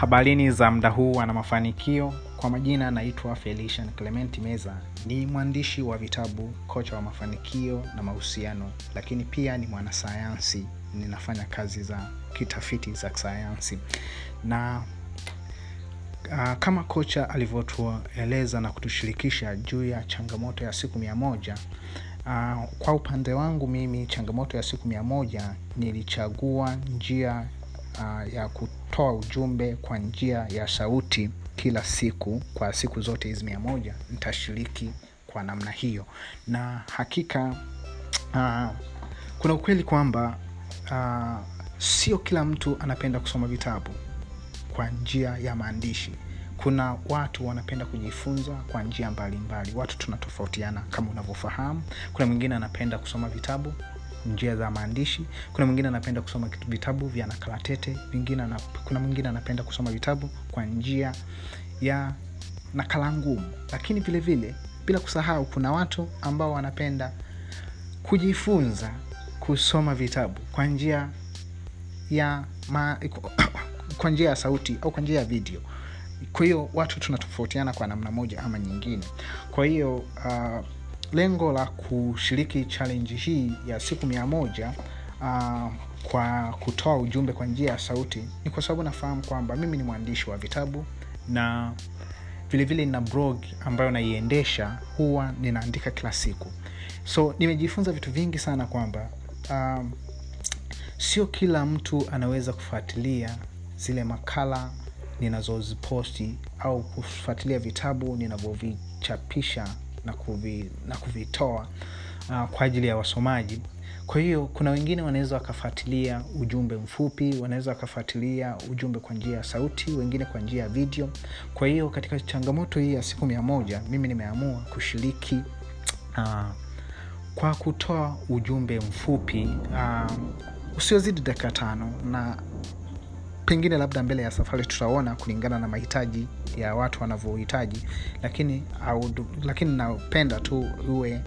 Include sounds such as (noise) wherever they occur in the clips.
Habarini za mda huu ana mafanikio. Kwa majina anaitwa Felician Clement Meza, ni mwandishi wa vitabu, kocha wa mafanikio na mahusiano, lakini pia ni mwanasayansi. Ninafanya kazi za kitafiti za sayansi na uh, kama kocha alivyotueleza na kutushirikisha juu ya changamoto ya siku mia moja uh, kwa upande wangu mimi changamoto ya siku mia moja nilichagua njia uh, ya kutoa ujumbe kwa njia ya sauti kila siku kwa siku zote hizi mia moja nitashiriki kwa namna hiyo. Na hakika uh, kuna ukweli kwamba uh, sio kila mtu anapenda kusoma vitabu kwa njia ya maandishi. Kuna watu wanapenda kujifunza kwa njia mbalimbali. Watu tunatofautiana kama unavyofahamu. Kuna mwingine anapenda kusoma vitabu njia za maandishi. Kuna mwingine anapenda kusoma vitabu vya nakalatete vingine anap, kuna mwingine anapenda kusoma vitabu kwa njia ya nakala ngumu. Lakini vile vile bila kusahau kuna watu ambao wanapenda kujifunza kusoma vitabu kwa njia ya ma, (coughs) kwa njia ya sauti au kwa njia ya video. Kwa hiyo watu tunatofautiana kwa namna moja ama nyingine. Kwa hiyo uh, lengo la kushiriki challenge hii ya siku mia moja uh, kwa kutoa ujumbe kwa njia ya sauti ni kwa sababu nafahamu kwamba mimi ni mwandishi wa vitabu na vilevile nina blog ambayo naiendesha huwa ninaandika kila siku. So nimejifunza vitu vingi sana kwamba um, sio kila mtu anaweza kufuatilia zile makala ninazoziposti au kufuatilia vitabu ninavyovichapisha na, kuvi, na kuvitoa uh, kwa ajili ya wasomaji. Kwa hiyo kuna wengine wanaweza wakafuatilia ujumbe mfupi wanaweza wakafuatilia ujumbe kwa njia ya sauti wengine kwa njia ya video. Kwa hiyo katika changamoto hii ya siku mia moja mimi nimeamua kushiriki uh, kwa kutoa ujumbe mfupi uh, usiozidi dakika tano na pengine labda mbele ya safari tutaona kulingana na mahitaji ya watu wanavyohitaji lakini lakini napenda tu uwe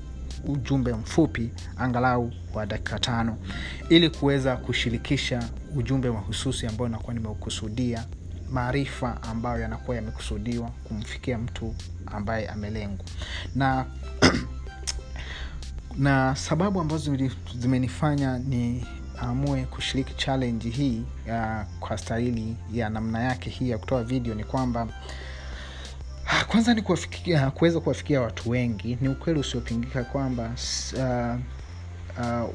ujumbe mfupi angalau wa dakika tano ili kuweza kushirikisha ujumbe mahususi ambao nakuwa nimeukusudia maarifa ambayo yanakuwa yamekusudiwa kumfikia mtu ambaye amelengwa. Na (clears throat) na sababu ambazo zimenifanya ni amue kushiriki challenge hii ya, kwa stahili ya namna yake hii ya kutoa video ni kwamba kwanza ni kuwafikia kuweza kuwafikia watu wengi. Ni ukweli usiopingika kwamba uh, uh,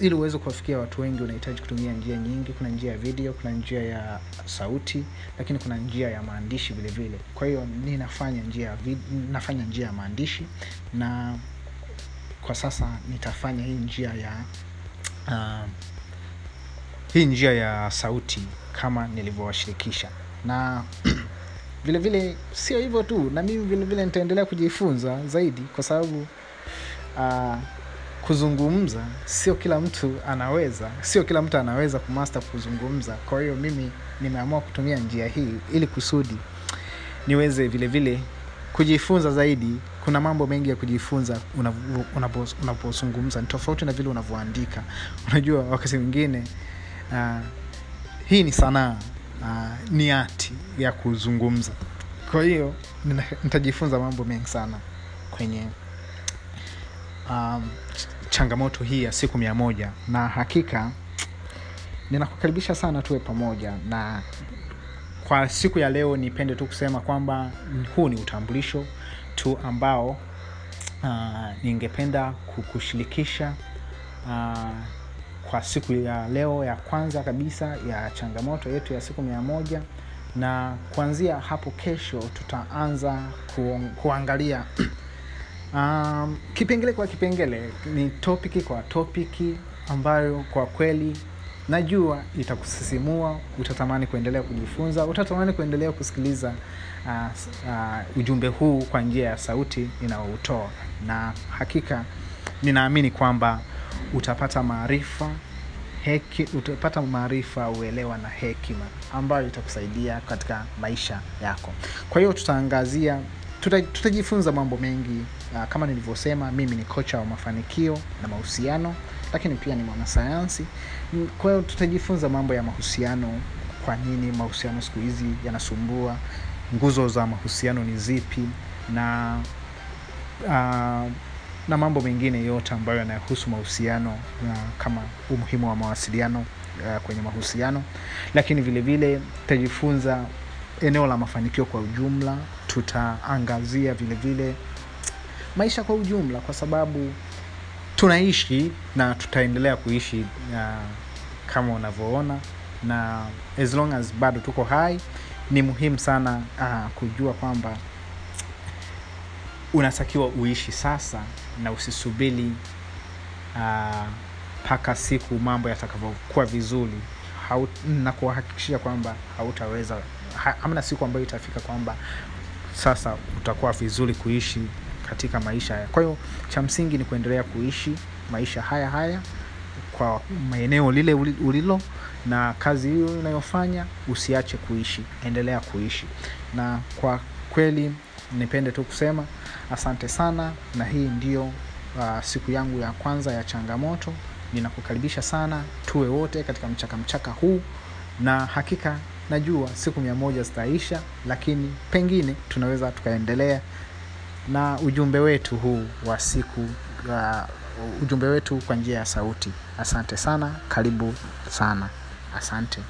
ili uweze kuwafikia watu wengi unahitaji kutumia njia nyingi. Kuna njia ya video kuna njia ya sauti lakini kuna njia ya maandishi vile vile. Kwa hiyo ninafanya njia nafanya njia ya maandishi na kwa sasa nitafanya hii njia ya uh, hii njia ya sauti kama nilivyowashirikisha. Na (clears throat) vile vile sio hivyo tu na mimi vile vile nitaendelea kujifunza zaidi kwa sababu uh, kuzungumza sio kila mtu anaweza sio kila mtu anaweza kumasta kuzungumza. Kwa hiyo mimi nimeamua kutumia njia hii ili kusudi niweze vile vile kujifunza zaidi. Kuna mambo mengi ya kujifunza unapozungumza ni tofauti na vile unavyoandika. Unajua wakati mwingine uh, hii ni sanaa. Uh, ni hati ya kuzungumza. Kwa hiyo nitajifunza mambo mengi sana kwenye um, changamoto hii ya siku mia moja. Na hakika ninakukaribisha sana tuwe pamoja. Na kwa siku ya leo nipende tu kusema kwamba huu ni utambulisho tu ambao uh, ningependa kukushirikisha uh, kwa siku ya leo ya kwanza kabisa ya changamoto yetu ya siku mia moja. Na kuanzia hapo kesho tutaanza ku, kuangalia. (clears throat) Um, kipengele kwa kipengele ni topiki kwa topiki ambayo kwa kweli najua itakusisimua utatamani kuendelea kujifunza utatamani kuendelea kusikiliza uh, uh, ujumbe huu kwa njia ya sauti inaoutoa na hakika ninaamini kwamba utapata maarifa heki utapata maarifa uelewa na hekima ambayo itakusaidia katika maisha yako. Kwa hiyo tutaangazia tuta, tutajifunza mambo mengi uh, kama nilivyosema mimi ni kocha wa mafanikio na mahusiano lakini pia ni mwanasayansi. Kwa hiyo tutajifunza mambo ya mahusiano kwa nini mahusiano siku hizi yanasumbua nguzo za mahusiano ni zipi na uh, na mambo mengine yote ambayo yanayohusu mahusiano uh, kama umuhimu wa mawasiliano uh, kwenye mahusiano. Lakini vile vile tutajifunza eneo la mafanikio kwa ujumla. Tutaangazia vile vile maisha kwa ujumla kwa sababu tunaishi na tutaendelea kuishi uh, kama unavyoona. Na as long as bado tuko hai ni muhimu sana uh, kujua kwamba unatakiwa uishi sasa na usisubiri mpaka uh, siku mambo yatakavyokuwa vizuri. Na kuhakikishia kwamba hautaweza ha, hamna siku ambayo itafika kwamba sasa utakuwa vizuri kuishi katika maisha haya. Kwa hiyo cha msingi ni kuendelea kuishi maisha haya haya kwa maeneo lile ulilo na kazi hiyo unayofanya usiache kuishi endelea kuishi. Na kwa kweli nipende tu kusema asante sana na hii ndio uh, siku yangu ya kwanza ya changamoto. Ninakukaribisha sana tuwe wote katika mchaka mchaka huu na hakika najua siku mia moja zitaisha lakini pengine tunaweza tukaendelea na ujumbe wetu huu wa siku uh, ujumbe wetu kwa njia ya sauti. Asante sana karibu sana. Asante